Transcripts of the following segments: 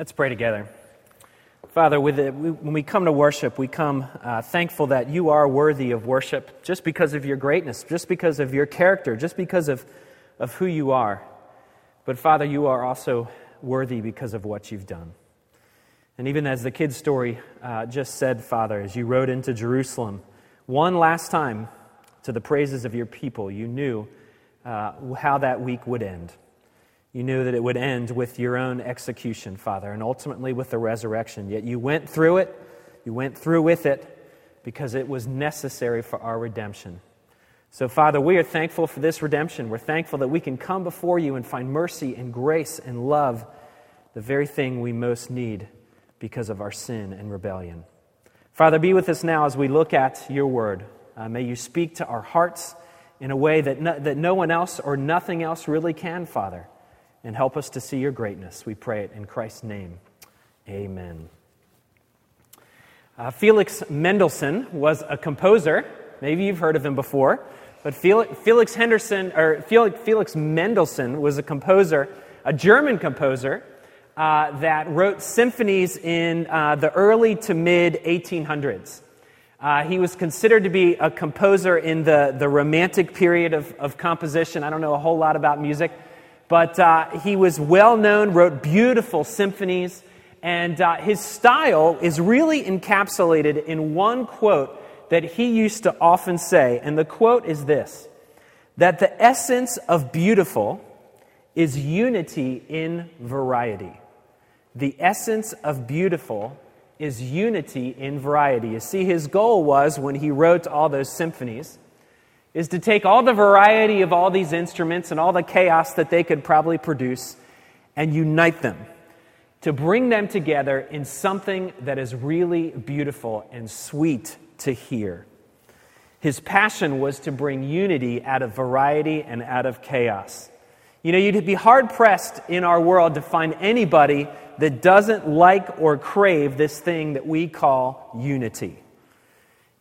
Let's pray together. Father, it, we, when we come to worship, we come uh, thankful that you are worthy of worship just because of your greatness, just because of your character, just because of, of who you are. But Father, you are also worthy because of what you've done. And even as the kid's story uh, just said, Father, as you rode into Jerusalem one last time to the praises of your people, you knew uh, how that week would end. You knew that it would end with your own execution, Father, and ultimately with the resurrection. Yet you went through it, you went through with it because it was necessary for our redemption. So, Father, we are thankful for this redemption. We're thankful that we can come before you and find mercy and grace and love, the very thing we most need because of our sin and rebellion. Father, be with us now as we look at your word. Uh, may you speak to our hearts in a way that no, that no one else or nothing else really can, Father and help us to see your greatness. We pray it in Christ's name. Amen. Uh, Felix Mendelssohn was a composer. Maybe you've heard of him before. But Felix, Henderson, or Felix, Felix Mendelssohn was a composer, a German composer, uh, that wrote symphonies in uh, the early to mid 1800s. Uh, he was considered to be a composer in the, the romantic period of, of composition. I don't know a whole lot about music, but uh, he was well known, wrote beautiful symphonies, and uh, his style is really encapsulated in one quote that he used to often say. And the quote is this that the essence of beautiful is unity in variety. The essence of beautiful is unity in variety. You see, his goal was when he wrote all those symphonies is to take all the variety of all these instruments and all the chaos that they could probably produce and unite them, to bring them together in something that is really beautiful and sweet to hear. His passion was to bring unity out of variety and out of chaos. You know, you'd be hard pressed in our world to find anybody that doesn't like or crave this thing that we call unity.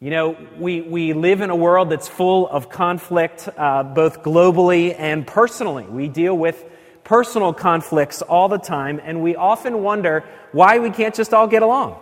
You know, we, we live in a world that's full of conflict, uh, both globally and personally. We deal with personal conflicts all the time, and we often wonder why we can't just all get along.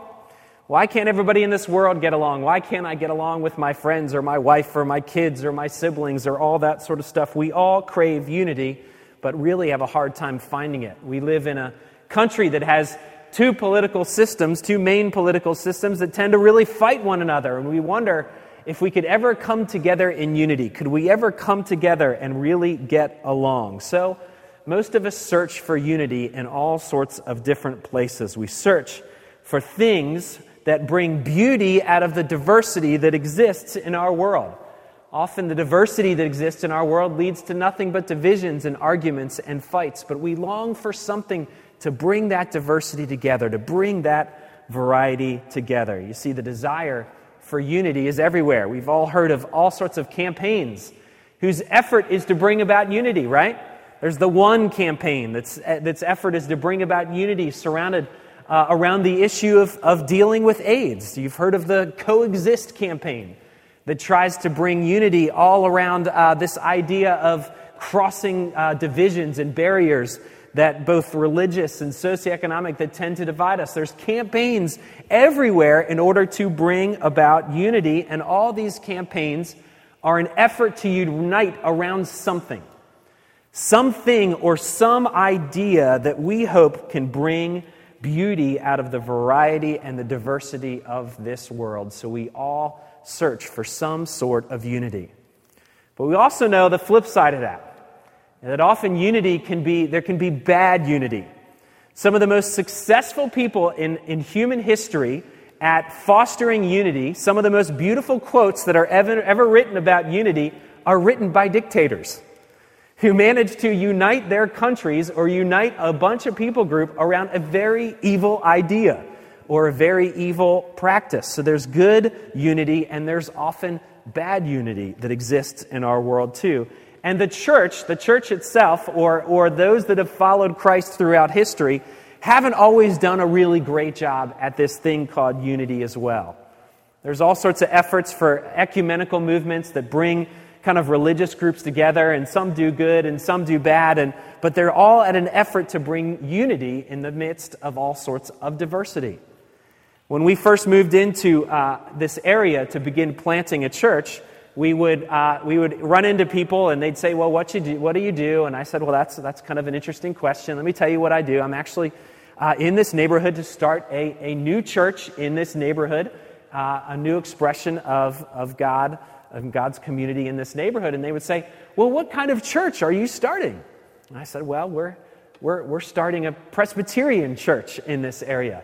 Why can't everybody in this world get along? Why can't I get along with my friends or my wife or my kids or my siblings or all that sort of stuff? We all crave unity, but really have a hard time finding it. We live in a country that has two political systems, two main political systems that tend to really fight one another. And we wonder if we could ever come together in unity. Could we ever come together and really get along? So, most of us search for unity in all sorts of different places. We search for things that bring beauty out of the diversity that exists in our world. Often, the diversity that exists in our world leads to nothing but divisions and arguments and fights, but we long for something to bring that diversity together, to bring that variety together. You see, the desire for unity is everywhere. We've all heard of all sorts of campaigns whose effort is to bring about unity, right? There's the one campaign that's, that's effort is to bring about unity surrounded uh, around the issue of, of dealing with AIDS. You've heard of the Coexist campaign that tries to bring unity all around uh, this idea of crossing uh, divisions and barriers that both religious and socioeconomic that tend to divide us. There's campaigns everywhere in order to bring about unity, and all these campaigns are an effort to unite around something. Something or some idea that we hope can bring beauty out of the variety and the diversity of this world. So we all search for some sort of unity. But we also know the flip side of that. And that often unity can be, there can be bad unity. Some of the most successful people in, in human history at fostering unity, some of the most beautiful quotes that are ever, ever written about unity are written by dictators who manage to unite their countries or unite a bunch of people group around a very evil idea or a very evil practice. So there's good unity and there's often bad unity that exists in our world too. And the church, the church itself, or, or those that have followed Christ throughout history, haven't always done a really great job at this thing called unity as well. There's all sorts of efforts for ecumenical movements that bring kind of religious groups together, and some do good and some do bad, and, but they're all at an effort to bring unity in the midst of all sorts of diversity. When we first moved into uh, this area to begin planting a church, we would, uh, we would run into people and they'd say, Well, what, you do, what do you do? And I said, Well, that's, that's kind of an interesting question. Let me tell you what I do. I'm actually uh, in this neighborhood to start a, a new church in this neighborhood, uh, a new expression of, of God, God's community in this neighborhood. And they would say, Well, what kind of church are you starting? And I said, Well, we're, we're, we're starting a Presbyterian church in this area.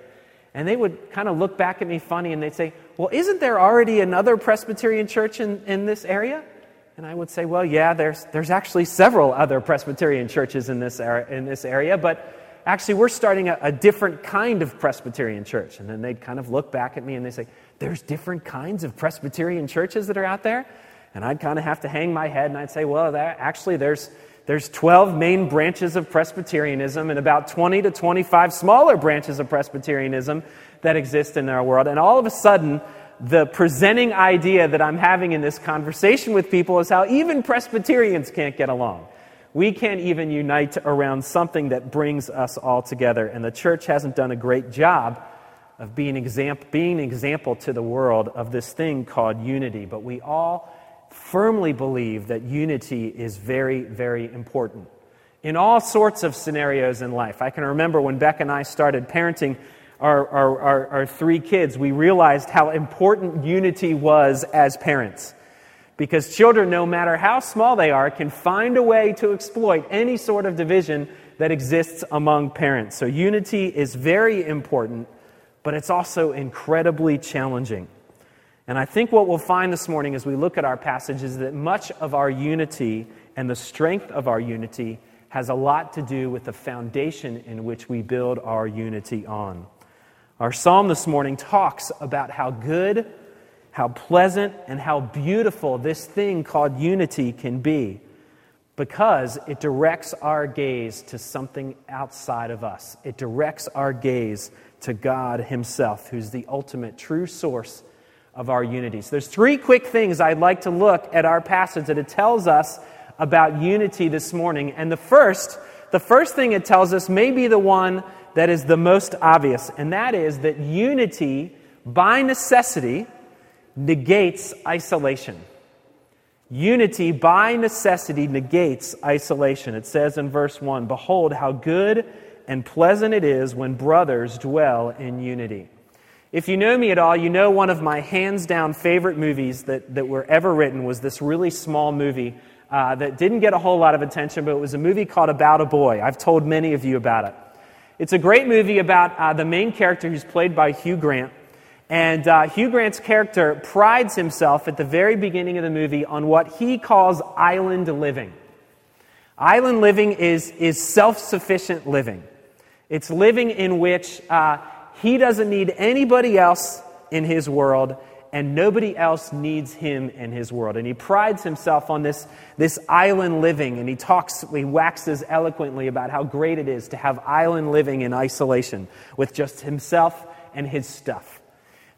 And they would kind of look back at me funny and they'd say, Well, isn't there already another Presbyterian church in, in this area? And I would say, Well, yeah, there's, there's actually several other Presbyterian churches in this, area, in this area, but actually, we're starting a, a different kind of Presbyterian church. And then they'd kind of look back at me and they'd say, There's different kinds of Presbyterian churches that are out there? And I'd kind of have to hang my head and I'd say, Well, there, actually, there's there's 12 main branches of Presbyterianism and about 20 to 25 smaller branches of Presbyterianism that exist in our world. And all of a sudden, the presenting idea that I'm having in this conversation with people is how even Presbyterians can't get along. We can't even unite around something that brings us all together. And the church hasn't done a great job of being, example, being an example to the world of this thing called unity. But we all firmly believe that unity is very, very important in all sorts of scenarios in life. I can remember when Beck and I started parenting our, our, our, our, three kids, we realized how important unity was as parents. Because children, no matter how small they are, can find a way to exploit any sort of division that exists among parents. So, unity is very important, but it's also incredibly challenging. And I think what we'll find this morning as we look at our passage is that much of our unity and the strength of our unity has a lot to do with the foundation in which we build our unity on. Our psalm this morning talks about how good, how pleasant, and how beautiful this thing called unity can be because it directs our gaze to something outside of us. It directs our gaze to God Himself, who's the ultimate true source of our unity. So there's three quick things I'd like to look at our passage that it tells us about unity this morning. And the first, the first thing it tells us may be the one that is the most obvious, and that is that unity by necessity negates isolation. Unity by necessity negates isolation. It says in verse 1 Behold, how good and pleasant it is when brothers dwell in unity. If you know me at all, you know one of my hands down favorite movies that, that were ever written was this really small movie uh, that didn't get a whole lot of attention, but it was a movie called About a Boy. I've told many of you about it. It's a great movie about uh, the main character who's played by Hugh Grant. And uh, Hugh Grant's character prides himself at the very beginning of the movie on what he calls island living. Island living is, is self sufficient living. It's living in which uh, he doesn't need anybody else in his world, and nobody else needs him in his world. And he prides himself on this, this island living, and he talks, he waxes eloquently about how great it is to have island living in isolation with just himself and his stuff.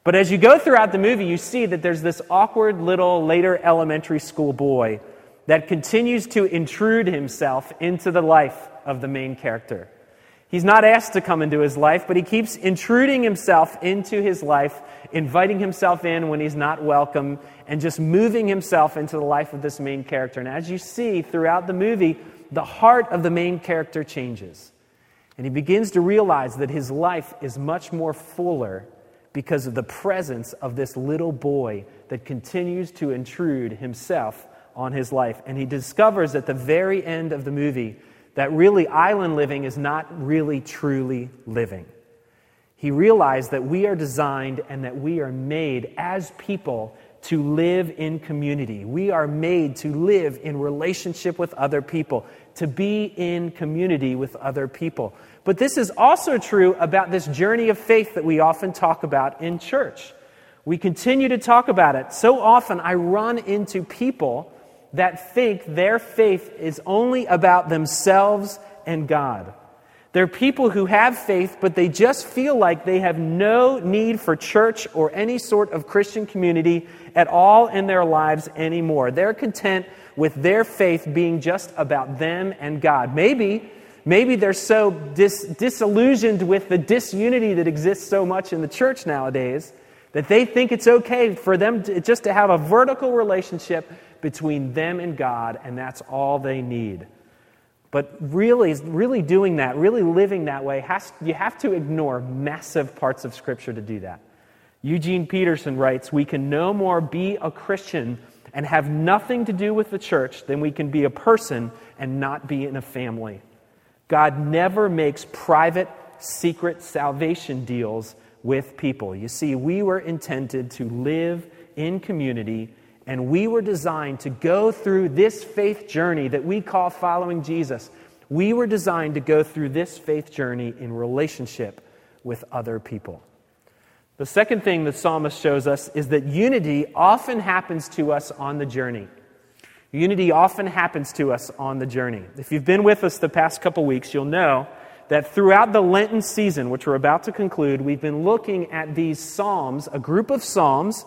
But as you go throughout the movie, you see that there's this awkward little later elementary school boy that continues to intrude himself into the life of the main character. He's not asked to come into his life, but he keeps intruding himself into his life, inviting himself in when he's not welcome, and just moving himself into the life of this main character. And as you see throughout the movie, the heart of the main character changes. And he begins to realize that his life is much more fuller because of the presence of this little boy that continues to intrude himself on his life. And he discovers at the very end of the movie that really island living is not really truly living. He realized that we are designed and that we are made as people to live in community. We are made to live in relationship with other people, to be in community with other people. But this is also true about this journey of faith that we often talk about in church. We continue to talk about it. So often I run into people that think their faith is only about themselves and God. They're people who have faith, but they just feel like they have no need for church or any sort of Christian community at all in their lives anymore. They're content with their faith being just about them and God. Maybe, maybe they're so dis- disillusioned with the disunity that exists so much in the church nowadays that they think it's okay for them to, just to have a vertical relationship between them and God, and that's all they need. But really, really doing that, really living that way, has, you have to ignore massive parts of Scripture to do that. Eugene Peterson writes We can no more be a Christian and have nothing to do with the church than we can be a person and not be in a family. God never makes private, secret salvation deals with people. You see, we were intended to live in community and we were designed to go through this faith journey that we call following Jesus. We were designed to go through this faith journey in relationship with other people. The second thing the psalmist shows us is that unity often happens to us on the journey. Unity often happens to us on the journey. If you've been with us the past couple weeks, you'll know that throughout the Lenten season, which we're about to conclude, we've been looking at these Psalms, a group of Psalms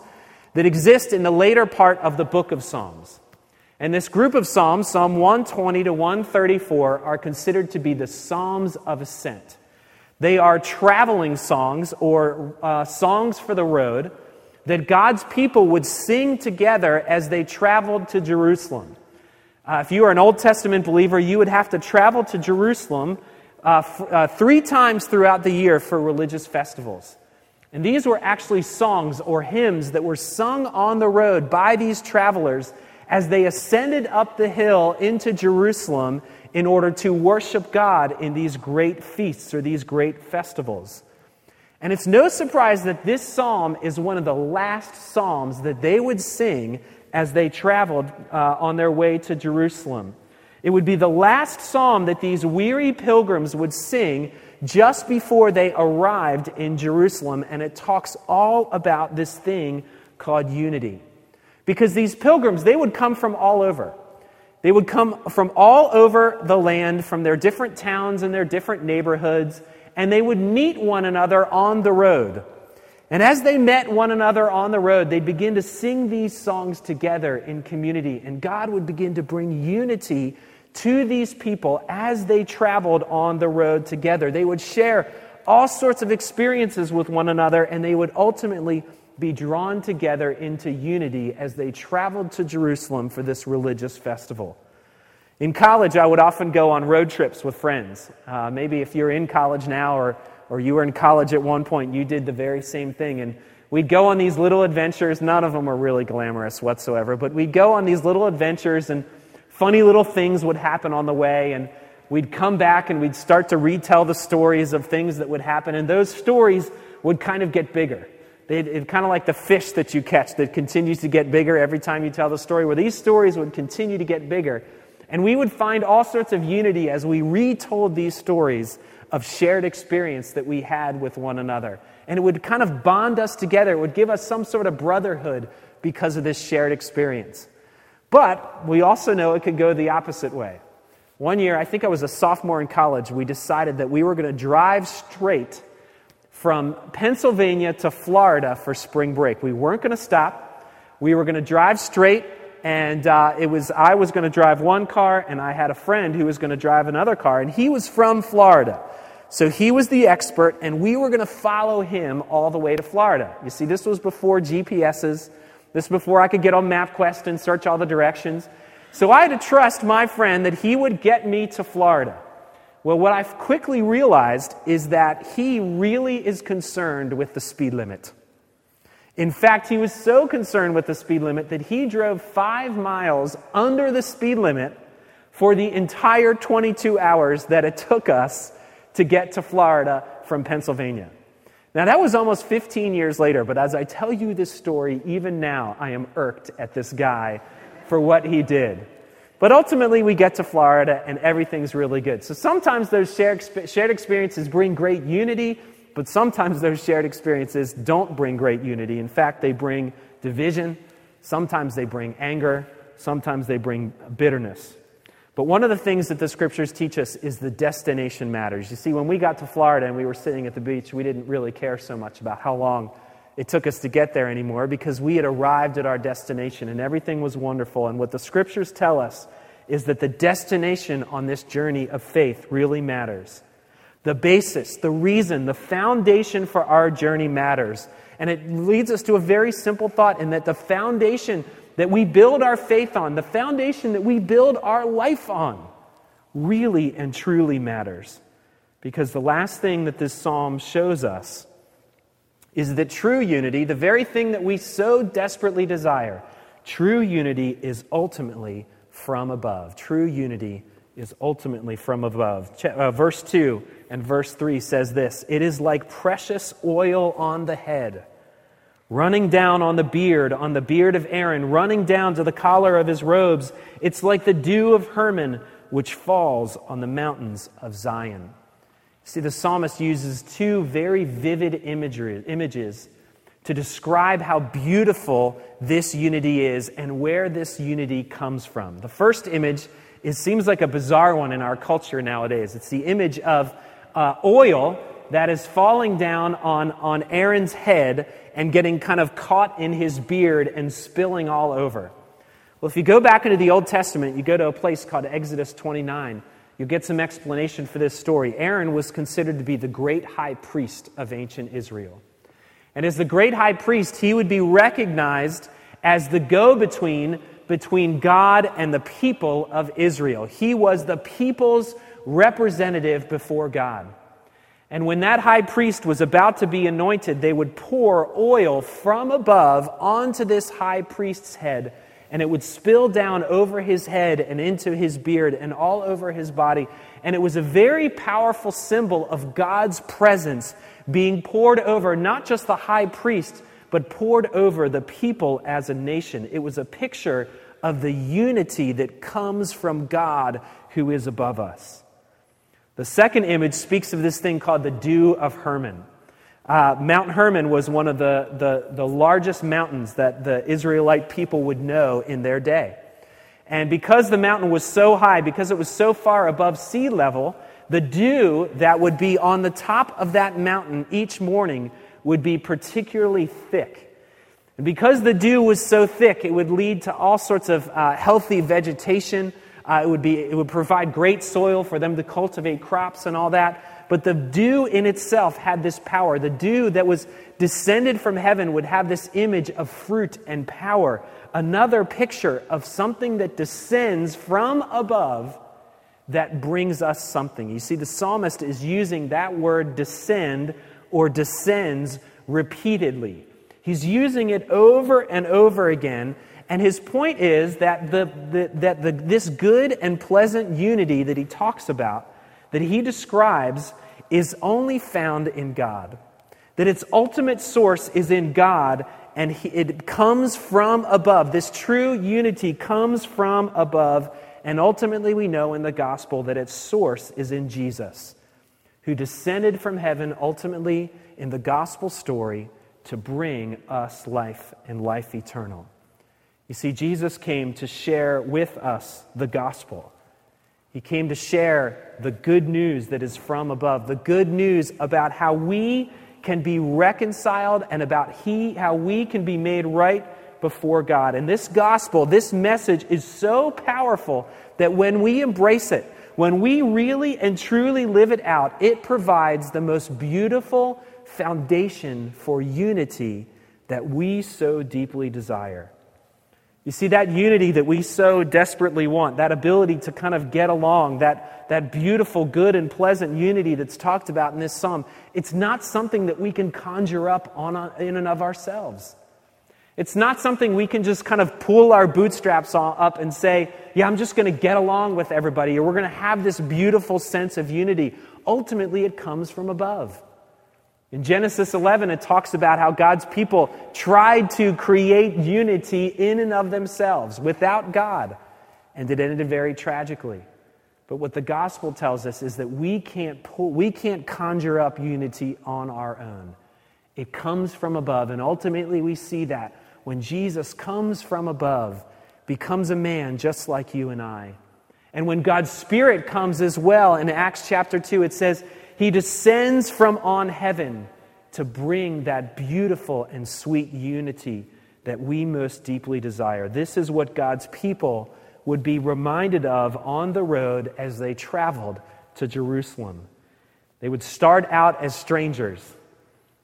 that exist in the later part of the book of Psalms. And this group of Psalms, Psalm 120 to 134, are considered to be the Psalms of Ascent. They are traveling songs or uh, songs for the road that God's people would sing together as they traveled to Jerusalem. Uh, if you are an Old Testament believer, you would have to travel to Jerusalem uh, f- uh, three times throughout the year for religious festivals. And these were actually songs or hymns that were sung on the road by these travelers as they ascended up the hill into Jerusalem in order to worship God in these great feasts or these great festivals. And it's no surprise that this psalm is one of the last psalms that they would sing as they traveled uh, on their way to Jerusalem. It would be the last psalm that these weary pilgrims would sing just before they arrived in Jerusalem, and it talks all about this thing called unity. Because these pilgrims, they would come from all over. They would come from all over the land, from their different towns and their different neighborhoods, and they would meet one another on the road. And as they met one another on the road, they'd begin to sing these songs together in community, and God would begin to bring unity to these people as they traveled on the road together. They would share all sorts of experiences with one another, and they would ultimately be drawn together into unity as they traveled to Jerusalem for this religious festival. In college, I would often go on road trips with friends. Uh, maybe if you're in college now or, or you were in college at one point, you did the very same thing. And we'd go on these little adventures. None of them were really glamorous whatsoever, but we'd go on these little adventures and funny little things would happen on the way, and we'd come back and we'd start to retell the stories of things that would happen, and those stories would kind of get bigger. They'd, kind of like the fish that you catch that continues to get bigger every time you tell the story, where these stories would continue to get bigger. And we would find all sorts of unity as we retold these stories of shared experience that we had with one another. And it would kind of bond us together. It would give us some sort of brotherhood because of this shared experience. But we also know it could go the opposite way. One year, I think I was a sophomore in college, we decided that we were going to drive straight from Pennsylvania to Florida for spring break. We weren't going to stop. We were going to drive straight, and uh, it was I was going to drive one car, and I had a friend who was going to drive another car, and he was from Florida. So he was the expert, and we were going to follow him all the way to Florida. You see, this was before GPSs. This before I could get on MapQuest and search all the directions. So I had to trust my friend that he would get me to Florida. Well, what I quickly realized is that he really is concerned with the speed limit. In fact, he was so concerned with the speed limit that he drove five miles under the speed limit for the entire 22 hours that it took us to get to Florida from Pennsylvania. Now, that was almost 15 years later, but as I tell you this story, even now, I am irked at this guy for what he did. But ultimately, we get to Florida and everything's really good. So sometimes those shared, experiences bring great unity, but sometimes those shared experiences don't bring great unity. In fact, they bring division, sometimes they bring anger, sometimes they bring bitterness. But one of the things that the scriptures teach us is the destination matters. You see, when we got to Florida and we were sitting at the beach, we didn't really care so much about how long it took us to get there anymore because we had arrived at our destination and everything was wonderful. And what the scriptures tell us is that the destination on this journey of faith really matters. The basis, the reason, the foundation for our journey matters. And it leads us to a very simple thought in that the foundation that we build our faith on, the foundation that we build our life on, really and truly matters. Because the last thing that this psalm shows us is that true unity, the very thing that we so desperately desire, true unity is ultimately from above. True unity is ultimately from above. Uh, verse 2 and verse 3 says this It is like precious oil on the head running down on the beard, on the beard of Aaron, running down to the collar of his robes. It's like the dew of Hermon, which falls on the mountains of Zion. See, the psalmist uses two very vivid imagery, images to describe how beautiful this unity is and where this unity comes from. The first image it seems like a bizarre one in our culture nowadays. It's the image of uh, oil that is falling down on, on Aaron's head and getting kind of caught in his beard and spilling all over. Well, if you go back into the Old Testament, you go to a place called Exodus 29, you'll get some explanation for this story. Aaron was considered to be the great high priest of ancient Israel. And as the great high priest, he would be recognized as the go between between God and the people of Israel. He was the people's representative before God. And when that high priest was about to be anointed, they would pour oil from above onto this high priest's head, and it would spill down over his head and into his beard and all over his body. And it was a very powerful symbol of God's presence being poured over not just the high priest, but poured over the people as a nation. It was a picture of the unity that comes from God who is above us. The second image speaks of this thing called the Dew of Hermon. Uh, Mount Hermon was one of the, the, the largest mountains that the Israelite people would know in their day. And because the mountain was so high, because it was so far above sea level, the dew that would be on the top of that mountain each morning would be particularly thick. And because the dew was so thick, it would lead to all sorts of uh, healthy vegetation uh, it, would be, it would provide great soil for them to cultivate crops and all that. But the dew in itself had this power. The dew that was descended from heaven would have this image of fruit and power. Another picture of something that descends from above that brings us something. You see, the psalmist is using that word descend or descends repeatedly. He's using it over and over again and his point is that, the, the, that the, this good and pleasant unity that he talks about, that he describes, is only found in God. That its ultimate source is in God and he, it comes from above. This true unity comes from above. And ultimately, we know in the gospel that its source is in Jesus, who descended from heaven ultimately in the gospel story to bring us life and life eternal. You see, Jesus came to share with us the gospel. He came to share the good news that is from above, the good news about how we can be reconciled and about he, how we can be made right before God. And this gospel, this message is so powerful that when we embrace it, when we really and truly live it out, it provides the most beautiful foundation for unity that we so deeply desire. You see, that unity that we so desperately want, that ability to kind of get along, that, that beautiful, good, and pleasant unity that's talked about in this psalm, it's not something that we can conjure up on, in and of ourselves. It's not something we can just kind of pull our bootstraps up and say, yeah, I'm just going to get along with everybody, or we're going to have this beautiful sense of unity. Ultimately, it comes from above. In Genesis 11, it talks about how God's people tried to create unity in and of themselves without God, and it ended very tragically. But what the gospel tells us is that we can't, pull, we can't conjure up unity on our own. It comes from above, and ultimately we see that when Jesus comes from above, becomes a man just like you and I, And when God's Spirit comes as well, in Acts chapter 2, it says, He descends from on heaven to bring that beautiful and sweet unity that we most deeply desire. This is what God's people would be reminded of on the road as they traveled to Jerusalem. They would start out as strangers.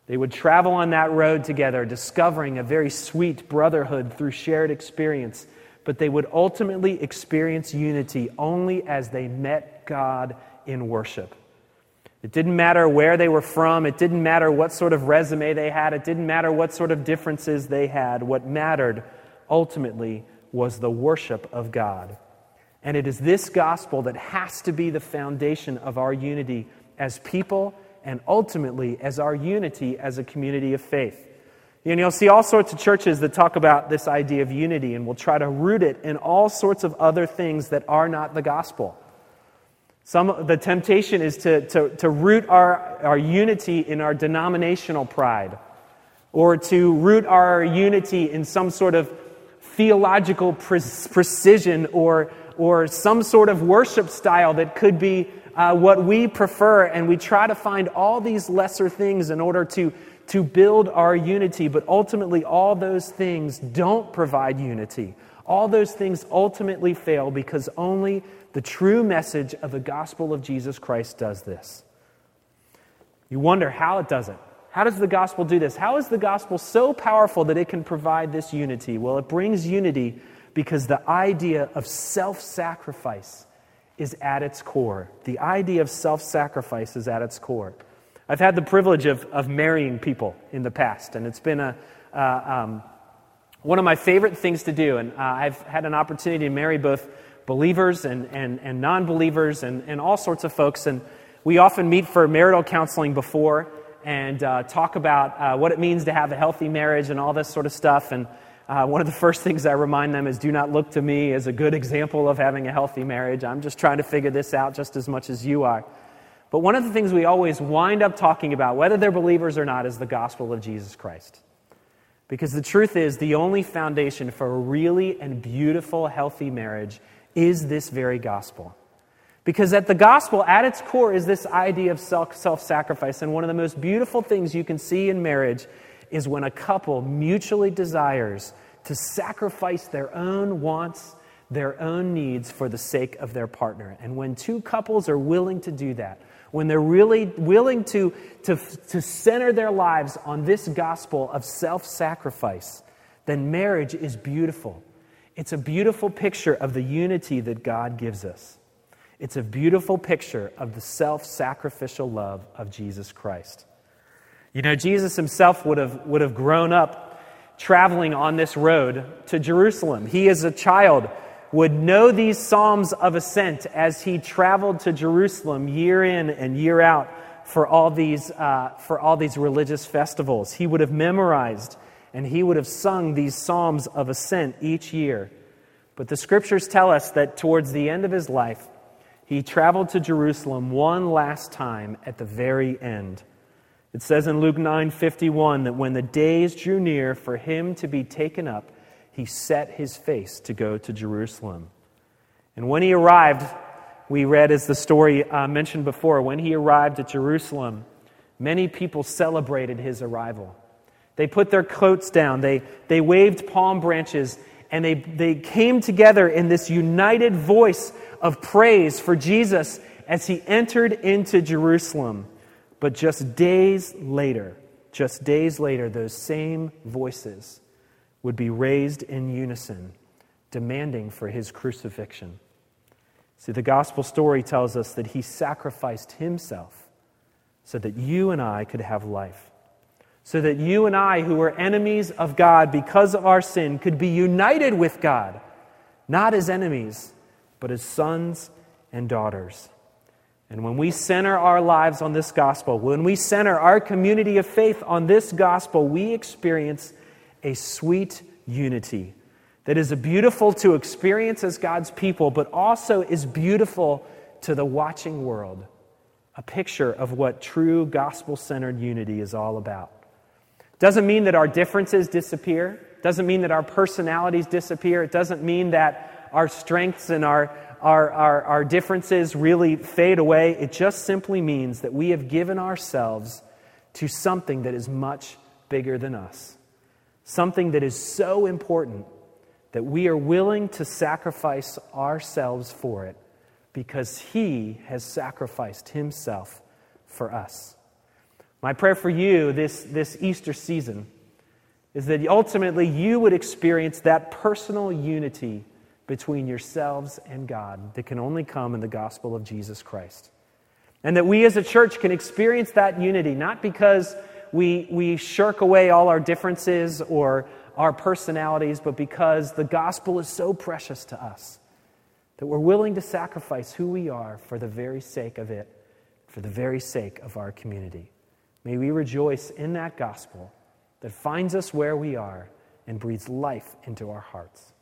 They would travel on that road together, discovering a very sweet brotherhood through shared experience. But they would ultimately experience unity only as they met God in worship. It didn't matter where they were from. It didn't matter what sort of resume they had. It didn't matter what sort of differences they had. What mattered ultimately was the worship of God. And it is this gospel that has to be the foundation of our unity as people and ultimately as our unity as a community of faith. And you'll see all sorts of churches that talk about this idea of unity and will try to root it in all sorts of other things that are not the gospel. Some, the temptation is to, to, to root our, our unity in our denominational pride, or to root our unity in some sort of theological pre- precision, or, or some sort of worship style that could be uh, what we prefer. And we try to find all these lesser things in order to, to build our unity, but ultimately, all those things don't provide unity. All those things ultimately fail because only the true message of the gospel of Jesus Christ does this. You wonder how it does it. How does the gospel do this? How is the gospel so powerful that it can provide this unity? Well, it brings unity because the idea of self sacrifice is at its core. The idea of self sacrifice is at its core. I've had the privilege of, of marrying people in the past, and it's been a, uh, um, one of my favorite things to do. And uh, I've had an opportunity to marry both believers and, and, and non believers and, and all sorts of folks. And we often meet for marital counseling before and uh, talk about uh, what it means to have a healthy marriage and all this sort of stuff. And uh, one of the first things I remind them is do not look to me as a good example of having a healthy marriage. I'm just trying to figure this out just as much as you are. But one of the things we always wind up talking about, whether they're believers or not, is the gospel of Jesus Christ. Because the truth is, the only foundation for a really and beautiful, healthy marriage is this very gospel. Because at the gospel, at its core, is this idea of self sacrifice. And one of the most beautiful things you can see in marriage is when a couple mutually desires to sacrifice their own wants, their own needs for the sake of their partner. And when two couples are willing to do that, when they're really willing to, to, to center their lives on this gospel of self sacrifice, then marriage is beautiful. It's a beautiful picture of the unity that God gives us. It's a beautiful picture of the self sacrificial love of Jesus Christ. You know, Jesus himself would have, would have grown up traveling on this road to Jerusalem. He, as a child, would know these Psalms of Ascent as he traveled to Jerusalem year in and year out for all these, uh, for all these religious festivals. He would have memorized and he would have sung these psalms of ascent each year. But the scriptures tell us that towards the end of his life, he traveled to Jerusalem one last time at the very end. It says in Luke 9:51 that when the days drew near for him to be taken up, he set his face to go to Jerusalem. And when he arrived, we read as the story uh, mentioned before, when he arrived at Jerusalem, many people celebrated his arrival. They put their coats down, they, they waved palm branches, and they, they came together in this united voice of praise for Jesus as he entered into Jerusalem. But just days later, just days later, those same voices would be raised in unison, demanding for his crucifixion. See, the gospel story tells us that he sacrificed himself so that you and I could have life so that you and I, who were enemies of God because of our sin, could be united with God, not as enemies, but as sons and daughters. And when we center our lives on this gospel, when we center our community of faith on this gospel, we experience a sweet unity that is beautiful to experience as God's people, but also is beautiful to the watching world. A picture of what true gospel centered unity is all about. Doesn't mean that our differences disappear. Doesn't mean that our personalities disappear. It doesn't mean that our strengths and our, our, our, our differences really fade away. It just simply means that we have given ourselves to something that is much bigger than us, something that is so important that we are willing to sacrifice ourselves for it because He has sacrificed Himself for us. My prayer for you this, this Easter season is that ultimately you would experience that personal unity between yourselves and God that can only come in the gospel of Jesus Christ. And that we as a church can experience that unity, not because we, we shirk away all our differences or our personalities, but because the gospel is so precious to us that we're willing to sacrifice who we are for the very sake of it, for the very sake of our community. May we rejoice in that gospel that finds us where we are and breathes life into our hearts.